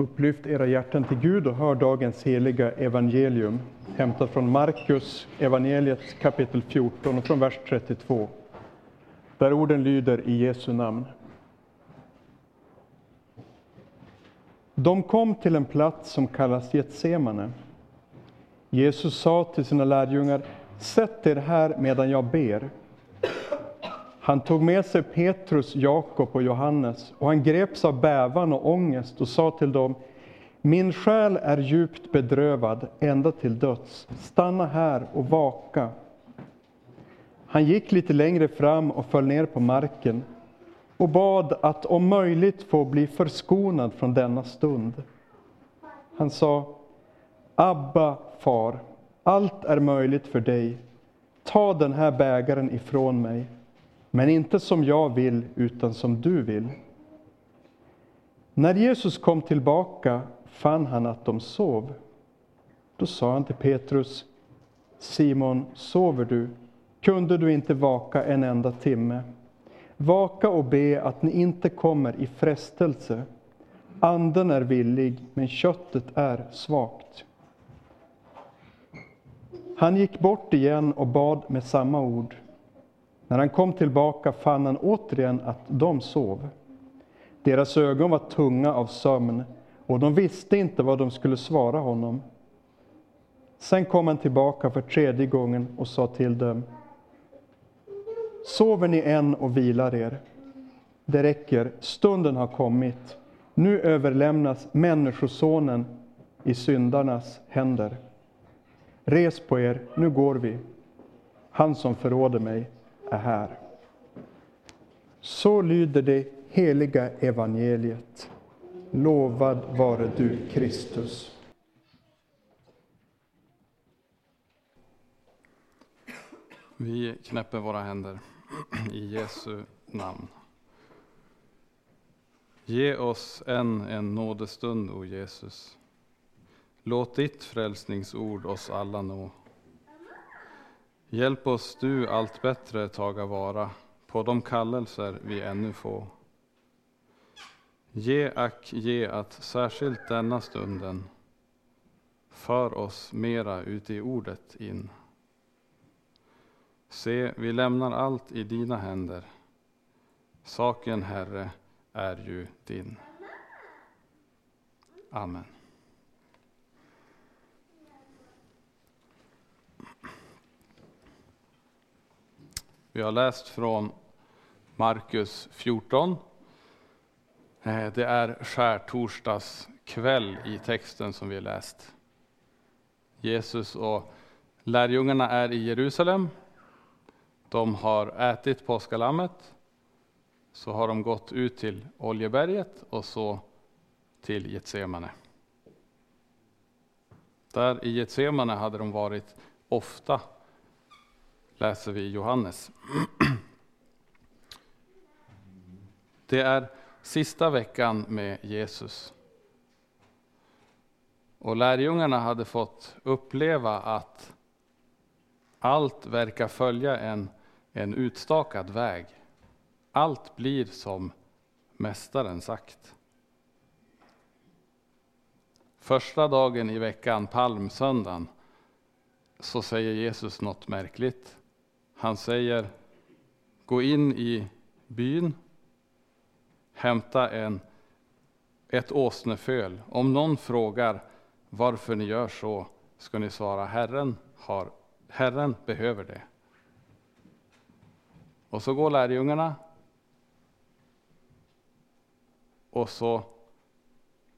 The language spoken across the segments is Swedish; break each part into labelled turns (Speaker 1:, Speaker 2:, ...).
Speaker 1: Upplyft era hjärtan till Gud och hör dagens heliga evangelium, hämtat från Markus evangeliet kapitel 14 och från vers 32, där orden lyder i Jesu namn. De kom till en plats som kallas Getsemane. Jesus sa till sina lärjungar, sätt er här medan jag ber. Han tog med sig Petrus, Jakob och Johannes och han greps av bävan och ångest och sa till dem, min själ är djupt bedrövad ända till döds. Stanna här och vaka. Han gick lite längre fram och föll ner på marken och bad att om möjligt få bli förskonad från denna stund. Han sa, Abba, far, allt är möjligt för dig. Ta den här bägaren ifrån mig, men inte som jag vill, utan som du vill. När Jesus kom tillbaka fann han att de sov. Då sa han till Petrus, Simon, sover du? Kunde du inte vaka en enda timme? Vaka och be att ni inte kommer i frestelse. Anden är villig, men köttet är svagt. Han gick bort igen och bad med samma ord. När han kom tillbaka fann han återigen att de sov. Deras ögon var tunga av sömn och de visste inte vad de skulle svara honom. Sen kom han tillbaka för tredje gången och sa till dem Sover ni än och vilar er? Det räcker, stunden har kommit. Nu överlämnas Människosonen i syndarnas händer. Res på er, nu går vi. Han som förråder mig är här. Så lyder det heliga evangeliet. Lovad vare du, Kristus.
Speaker 2: Vi knäpper våra händer i Jesu namn. Ge oss än en nådestund, o Jesus. Låt ditt frälsningsord oss alla nå. Hjälp oss du allt bättre taga vara på de kallelser vi ännu få. Ge ack, ge att särskilt denna stunden för oss mera ut i ordet in. Se, vi lämnar allt i dina händer. Saken, Herre, är ju din. Amen. Vi har läst från Markus 14. Eh, det är skärtorsdags kväll i texten som vi har läst. Jesus och lärjungarna är i Jerusalem de har ätit påskalammet, så har de gått ut till Oljeberget och så till Getsemane. Där i Getsemane hade de varit ofta, läser vi i Johannes. Det är sista veckan med Jesus. Och lärjungarna hade fått uppleva att allt verkar följa en en utstakad väg. Allt blir som Mästaren sagt. Första dagen i veckan, palmsöndagen, så säger Jesus något märkligt. Han säger, gå in i byn, hämta en, ett åsneföl. Om någon frågar varför ni gör så, ska ni svara, Herren, har, Herren behöver det. Och så går lärjungarna. Och så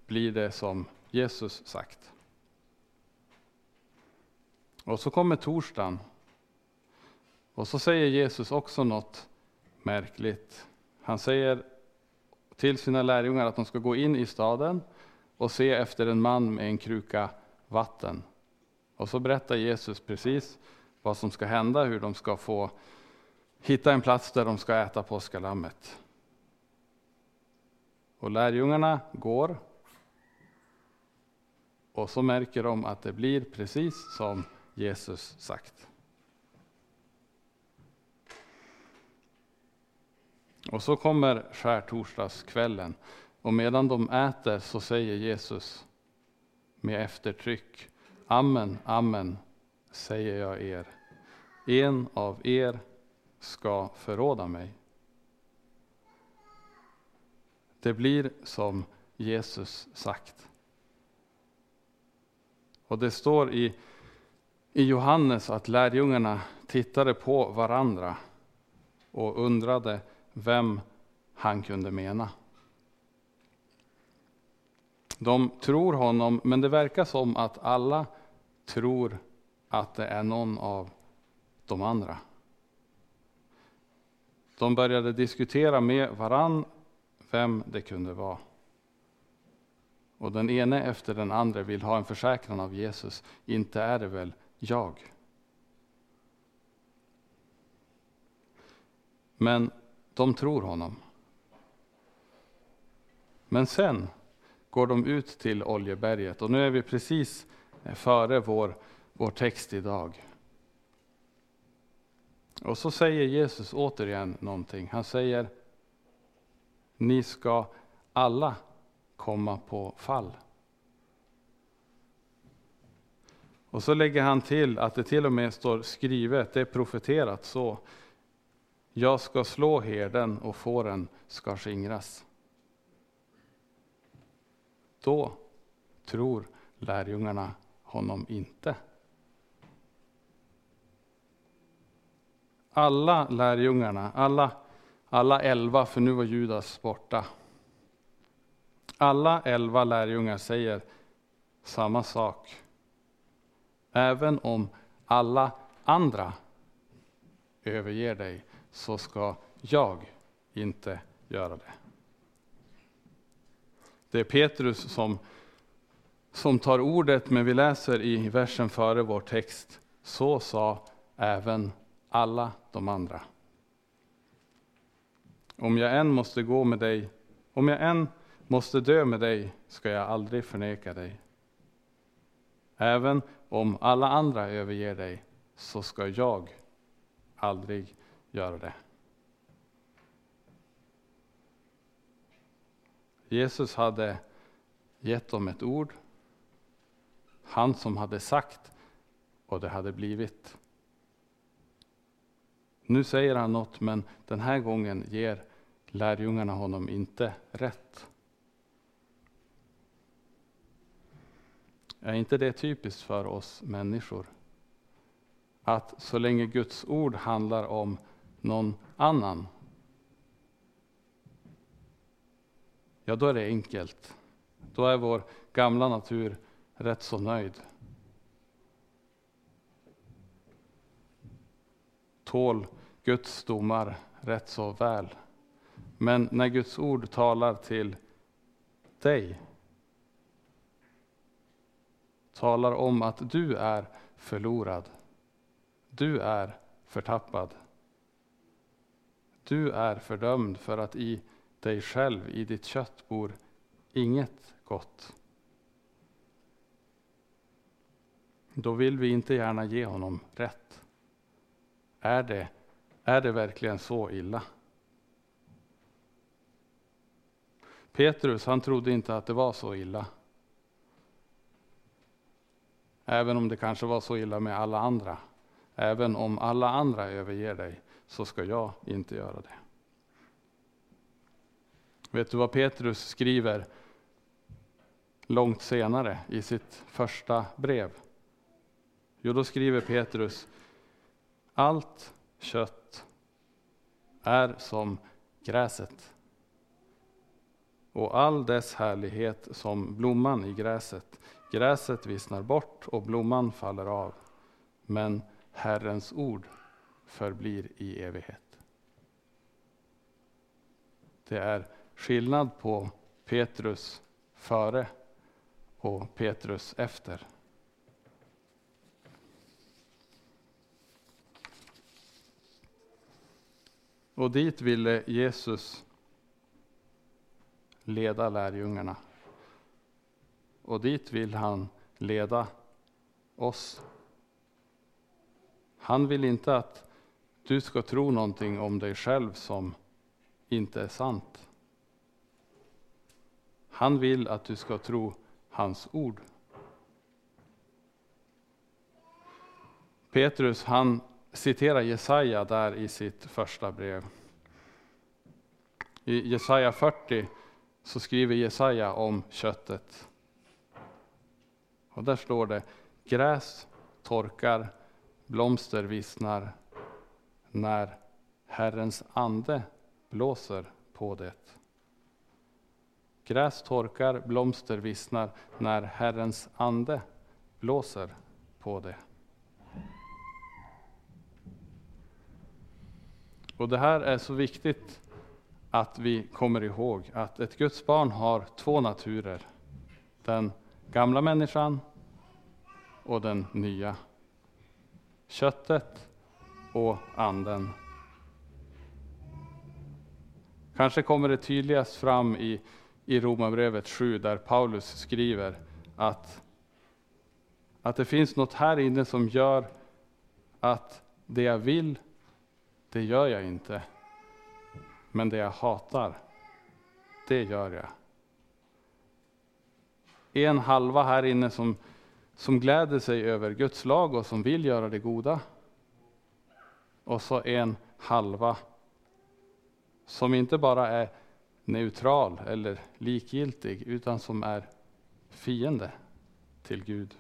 Speaker 2: blir det som Jesus sagt. Och så kommer torsdagen. Och så säger Jesus också något märkligt. Han säger till sina lärjungar att de ska gå in i staden och se efter en man med en kruka vatten. Och så berättar Jesus precis vad som ska hända, hur de ska få hitta en plats där de ska äta påskalammet. Och lärjungarna går. Och så märker de att det blir precis som Jesus sagt. Och så kommer skärtorsdagskvällen. Och medan de äter så säger Jesus med eftertryck, Amen, amen, säger jag er. En av er ska förråda mig. Det blir som Jesus sagt. Och det står i, i Johannes att lärjungarna tittade på varandra och undrade vem han kunde mena. De tror honom, men det verkar som att alla tror att det är någon av de andra. De började diskutera med varann vem det kunde vara. Och den ene efter den andra vill ha en försäkran av Jesus. Inte är det väl jag? Men de tror honom. Men sen går de ut till Oljeberget och nu är vi precis före vår, vår text idag. Och så säger Jesus återigen någonting. Han säger, ni ska alla komma på fall. Och så lägger han till att det till och med står skrivet, det är profeterat så. Jag ska slå herden och fåren ska skingras. Då tror lärjungarna honom inte. Alla lärjungarna, alla, alla elva, för nu var Judas borta. Alla elva lärjungar säger samma sak. Även om alla andra överger dig så ska jag inte göra det. Det är Petrus som, som tar ordet, men vi läser i versen före vår text. Så sa även alla de andra. Om jag än måste gå med dig, om jag än måste dö med dig ska jag aldrig förneka dig. Även om alla andra överger dig så ska jag aldrig göra det. Jesus hade gett dem ett ord, han som hade sagt och det hade blivit. Nu säger han något, men den här gången ger lärjungarna honom inte rätt. Är inte det typiskt för oss människor? Att så länge Guds ord handlar om någon annan, ja då är det enkelt. Då är vår gamla natur rätt så nöjd. Tål Guds domar rätt så väl. Men när Guds ord talar till dig, talar om att du är förlorad, du är förtappad. Du är fördömd för att i dig själv, i ditt kött bor inget gott. Då vill vi inte gärna ge honom rätt. Är det, är det verkligen så illa? Petrus han trodde inte att det var så illa. Även om det kanske var så illa med alla andra. Även om alla andra överger dig så ska jag inte göra det. Vet du vad Petrus skriver långt senare i sitt första brev? Jo, då skriver Petrus allt kött är som gräset och all dess härlighet som blomman i gräset. Gräset vissnar bort och blomman faller av, men Herrens ord förblir i evighet. Det är skillnad på Petrus före och Petrus efter. Och dit ville Jesus leda lärjungarna. Och dit vill han leda oss. Han vill inte att du ska tro någonting om dig själv som inte är sant. Han vill att du ska tro hans ord. Petrus han citerar Jesaja där i sitt första brev. I Jesaja 40 så skriver Jesaja om köttet. Och där står det, gräs torkar, blomster vissnar, när Herrens ande blåser på det. Gräs torkar, blomster vissnar, när Herrens ande blåser på det. Och det här är så viktigt att vi kommer ihåg att ett Guds barn har två naturer. Den gamla människan och den nya. Köttet och anden. Kanske kommer det tydligast fram i, i Romarbrevet 7 där Paulus skriver att, att det finns något här inne som gör att det jag vill, det gör jag inte. Men det jag hatar, det gör jag. En halva här inne som, som gläder sig över Guds lag och som vill göra det goda. Och så en halva som inte bara är neutral eller likgiltig, utan som är fiende till Gud.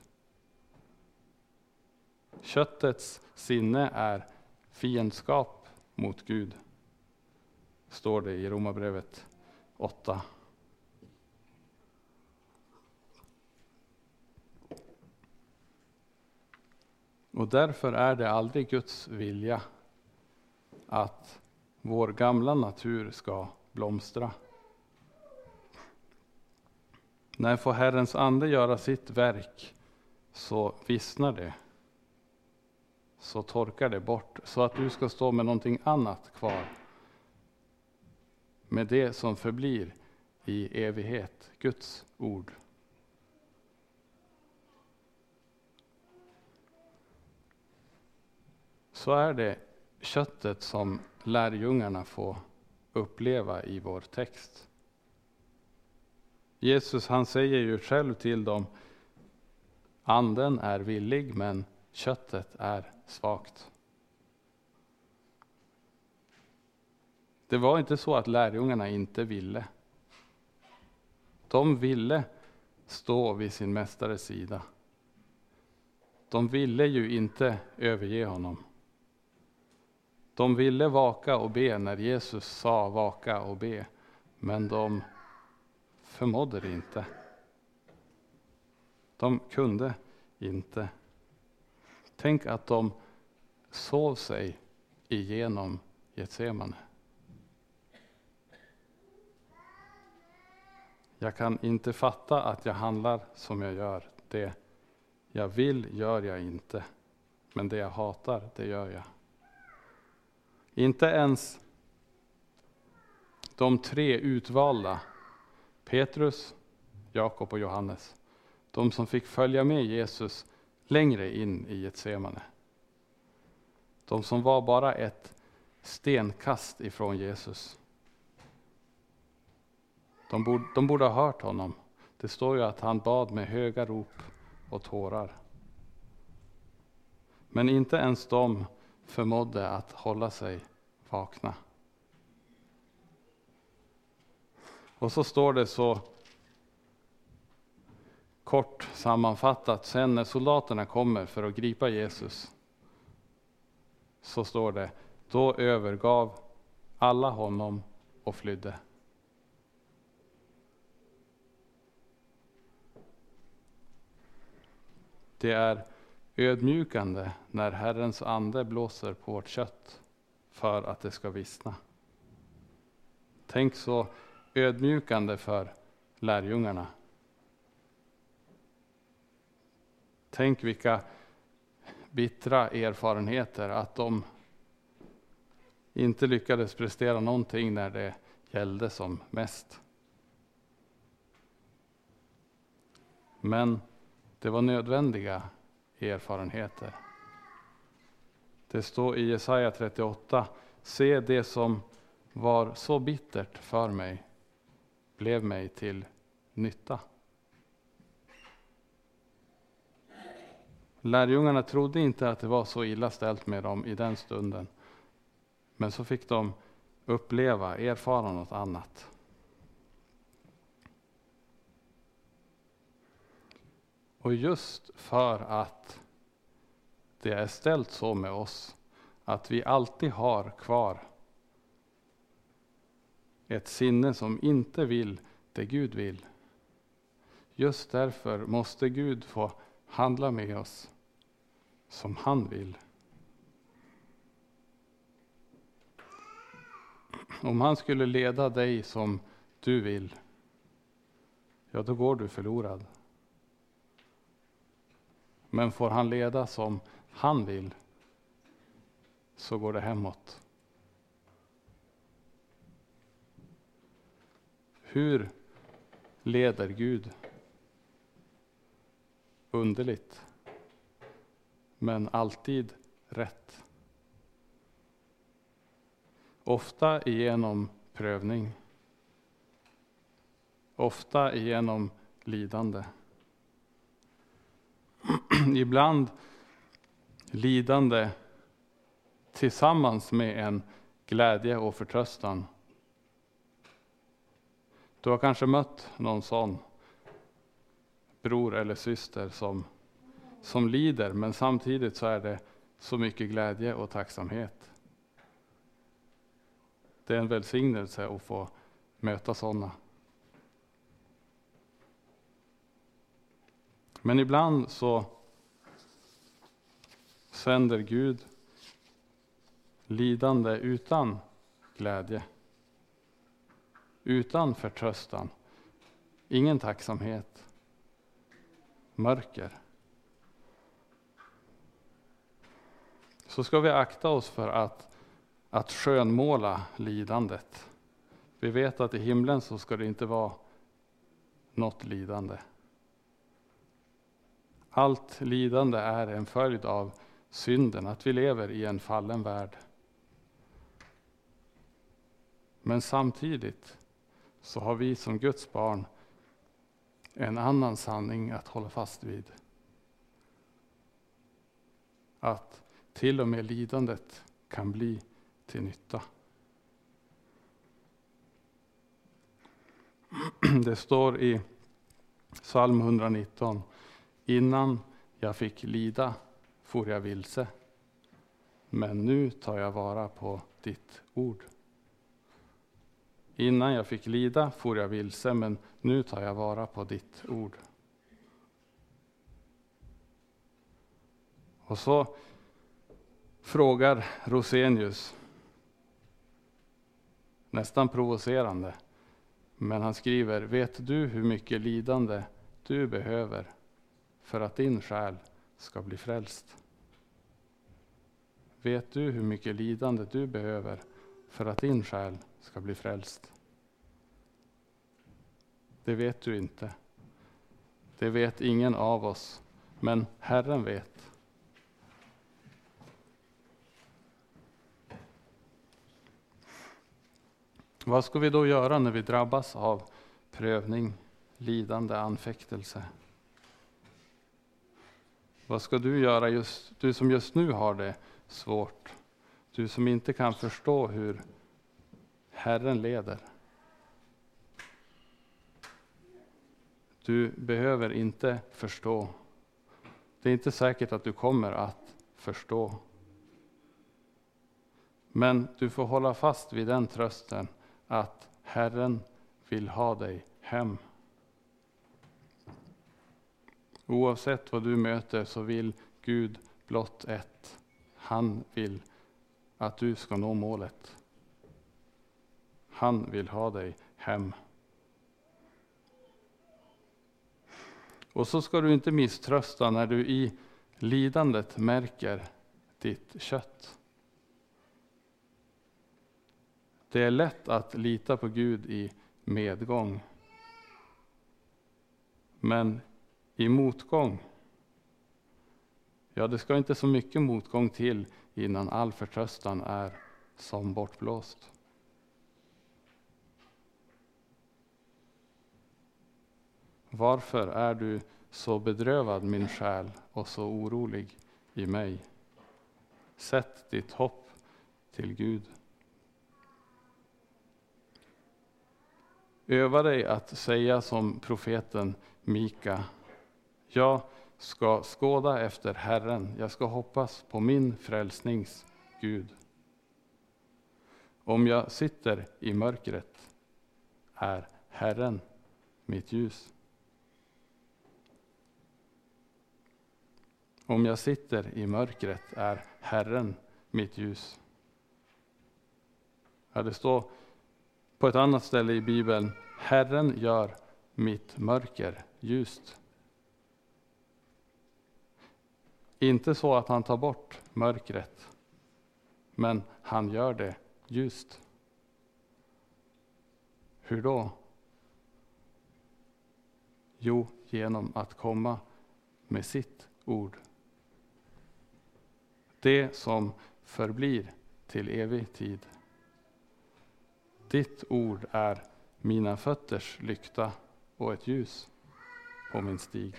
Speaker 2: Köttets sinne är fiendskap mot Gud står det i Romarbrevet 8. Och därför är det aldrig Guds vilja att vår gamla natur ska blomstra. När får Herrens ande göra sitt verk så vissnar det. Så torkar det bort så att du ska stå med någonting annat kvar med det som förblir i evighet, Guds ord. Så är det köttet som lärjungarna får uppleva i vår text. Jesus han säger ju själv till dem, anden är villig men köttet är svagt. Det var inte så att lärjungarna inte ville. De ville stå vid sin mästares sida. De ville ju inte överge honom. De ville vaka och be när Jesus sa vaka och be, men de förmådde det inte. De kunde inte. Tänk att de sov sig igenom Getsemane. Jag kan inte fatta att jag handlar som jag gör. Det jag vill gör jag inte, men det jag hatar, det gör jag. Inte ens de tre utvalda, Petrus, Jakob och Johannes, de som fick följa med Jesus längre in i Getsemane. De som var bara ett stenkast ifrån Jesus. De borde, de borde ha hört honom. Det står ju att han bad med höga rop och tårar. Men inte ens de förmådde att hålla sig vakna. Och så står det så kort sammanfattat, sen när soldaterna kommer för att gripa Jesus, så står det, då övergav alla honom och flydde. Det är ödmjukande när Herrens ande blåser på vårt kött för att det ska vissna. Tänk så ödmjukande för lärjungarna. Tänk vilka bittra erfarenheter att de inte lyckades prestera någonting när det gällde som mest. Men det var nödvändiga erfarenheter. Det står i Jesaja 38, se det som var så bittert för mig blev mig till nytta. Lärjungarna trodde inte att det var så illa ställt med dem i den stunden. Men så fick de uppleva, erfara något annat. Och just för att det är ställt så med oss, att vi alltid har kvar ett sinne som inte vill det Gud vill. Just därför måste Gud få handla med oss som han vill. Om han skulle leda dig som du vill, ja då går du förlorad. Men får han leda som han vill, så går det hemåt. Hur leder Gud? Underligt, men alltid rätt. Ofta genom prövning. Ofta genom lidande. Ibland lidande tillsammans med en glädje och förtröstan. Du har kanske mött någon sån bror eller syster som, som lider, men samtidigt så är det så mycket glädje och tacksamhet. Det är en välsignelse att få möta sådana. Men ibland så sänder Gud lidande utan glädje, utan förtröstan, ingen tacksamhet, mörker. Så ska vi akta oss för att, att skönmåla lidandet. Vi vet att i himlen så ska det inte vara något lidande. Allt lidande är en följd av synden, att vi lever i en fallen värld. Men samtidigt så har vi som Guds barn en annan sanning att hålla fast vid. Att till och med lidandet kan bli till nytta. Det står i psalm 119. Innan jag fick lida for jag vilse, men nu tar jag vara på ditt ord. Innan jag fick lida for jag vilse, men nu tar jag vara på ditt ord. Och så frågar Rosenius, nästan provocerande, men han skriver, vet du hur mycket lidande du behöver för att din själ ska bli frälst? Vet du hur mycket lidande du behöver för att din själ ska bli frälst? Det vet du inte. Det vet ingen av oss, men Herren vet. Vad ska vi då göra när vi drabbas av prövning, lidande, anfäktelse? Vad ska du göra, just, du som just nu har det svårt? Du som inte kan förstå hur Herren leder. Du behöver inte förstå. Det är inte säkert att du kommer att förstå. Men du får hålla fast vid den trösten att Herren vill ha dig hem. Oavsett vad du möter så vill Gud blott ett. Han vill att du ska nå målet. Han vill ha dig hem. Och så ska du inte misströsta när du i lidandet märker ditt kött. Det är lätt att lita på Gud i medgång. Men i motgång, ja det ska inte så mycket motgång till innan all förtröstan är som bortblåst. Varför är du så bedrövad, min själ, och så orolig i mig? Sätt ditt hopp till Gud. Öva dig att säga som profeten Mika. Jag ska skåda efter Herren, jag ska hoppas på min frälsnings Gud. Om jag sitter i mörkret är Herren mitt ljus. Om jag sitter i mörkret är Herren mitt ljus. Ja, det står på ett annat ställe i Bibeln, Herren gör mitt mörker ljust. Inte så att han tar bort mörkret, men han gör det ljust. Hur då? Jo, genom att komma med sitt ord. Det som förblir till evig tid. Ditt ord är mina fötters lykta och ett ljus på min stig.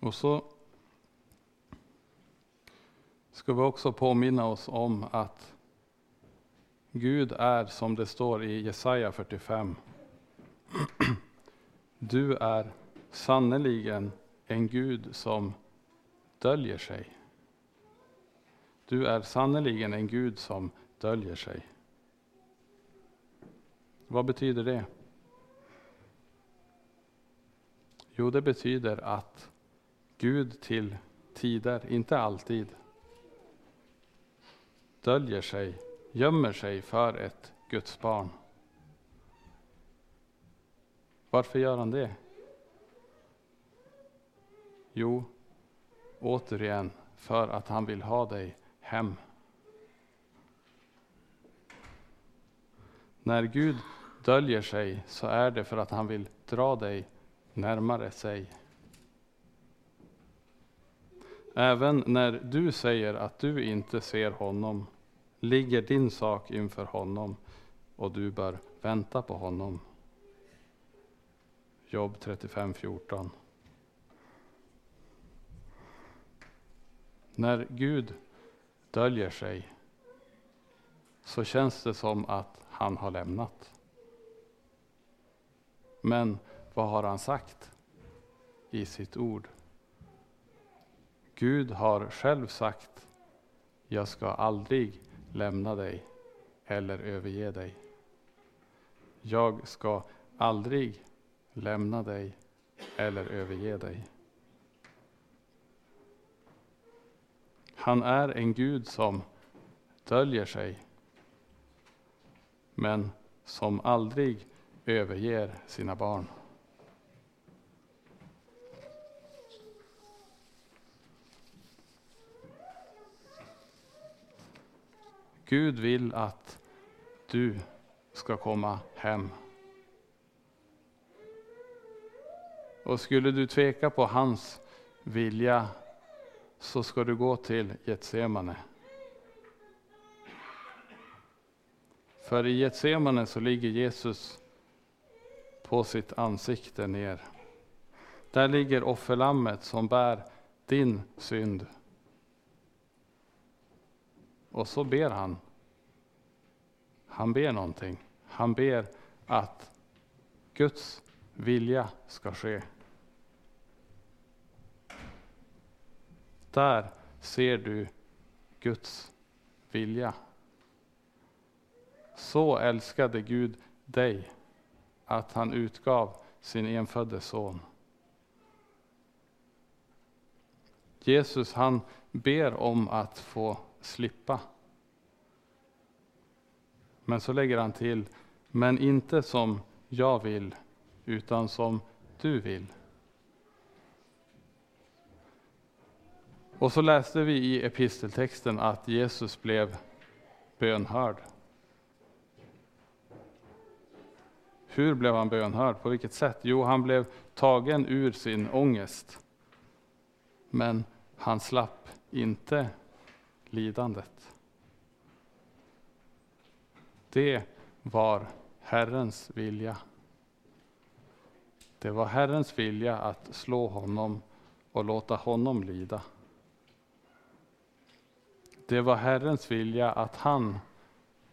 Speaker 2: Och så ska vi också påminna oss om att Gud är som det står i Jesaja 45. Du är sannerligen en Gud som döljer sig. Du är sannerligen en Gud som döljer sig. Vad betyder det? Jo, det betyder att Gud till tider, inte alltid, döljer sig, gömmer sig för ett Guds barn. Varför gör han det? Jo, återigen för att han vill ha dig hem. När Gud döljer sig så är det för att han vill dra dig närmare sig. Även när du säger att du inte ser honom ligger din sak inför honom och du bör vänta på honom. Jobb 35.14 När Gud döljer sig så känns det som att han har lämnat. Men vad har han sagt i sitt ord? Gud har själv sagt, jag ska aldrig lämna dig eller överge dig. Jag ska aldrig lämna dig eller överge dig. Han är en Gud som döljer sig, men som aldrig överger sina barn. Gud vill att du ska komma hem. Och skulle du tveka på hans vilja så ska du gå till Getsemane. För i Getsemane så ligger Jesus på sitt ansikte ner. Där ligger offerlammet som bär din synd och så ber han. Han ber någonting. Han ber att Guds vilja ska ske. Där ser du Guds vilja. Så älskade Gud dig att han utgav sin enfödde son. Jesus han ber om att få slippa. Men så lägger han till, men inte som jag vill, utan som du vill. Och så läste vi i episteltexten att Jesus blev bönhörd. Hur blev han bönhörd? På vilket sätt? Jo, han blev tagen ur sin ångest. Men han slapp inte lidandet. Det var Herrens vilja. Det var Herrens vilja att slå honom och låta honom lida. Det var Herrens vilja att han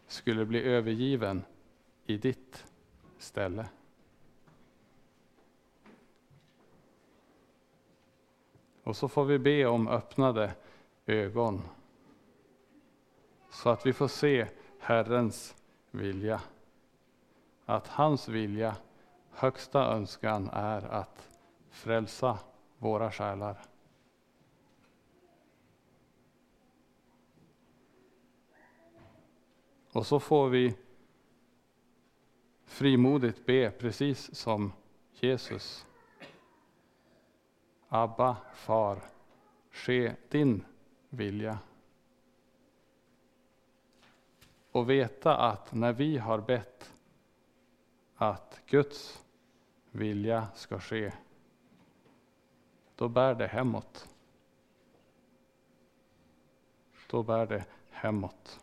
Speaker 2: skulle bli övergiven i ditt ställe. Och så får vi be om öppnade ögon så att vi får se Herrens vilja. Att hans vilja, högsta önskan, är att frälsa våra själar. Och så får vi frimodigt be precis som Jesus. Abba, far, ske din vilja. Och veta att när vi har bett att Guds vilja ska ske, då bär det hemåt. Då bär det hemåt.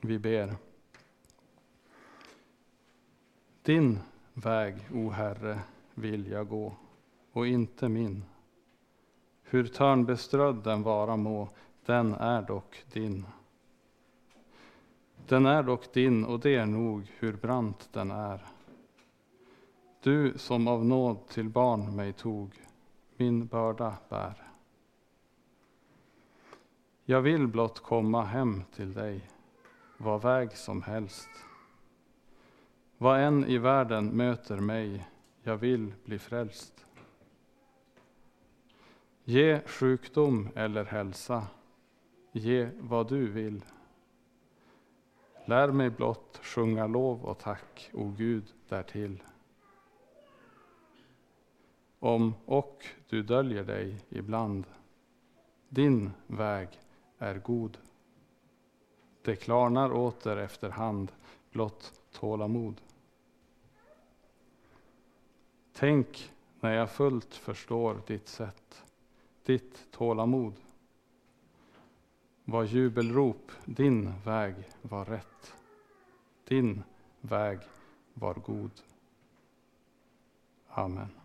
Speaker 2: Vi ber. Din väg, o Herre, vill jag gå och inte min. Hur törnbeströdd den vara må, den är dock din. Den är dock din, och det är nog hur brant den är. Du som av nåd till barn mig tog, min börda bär. Jag vill blott komma hem till dig, vad väg som helst. Vad än i världen möter mig, jag vill bli frälst. Ge sjukdom eller hälsa, ge vad du vill. Lär mig blott sjunga lov och tack, o Gud, därtill. Om och du döljer dig ibland, din väg är god. Det klarnar åter efterhand, blott tålamod. Tänk när jag fullt förstår ditt sätt, ditt tålamod. Var jubelrop, din väg var rätt. Din väg var god. Amen.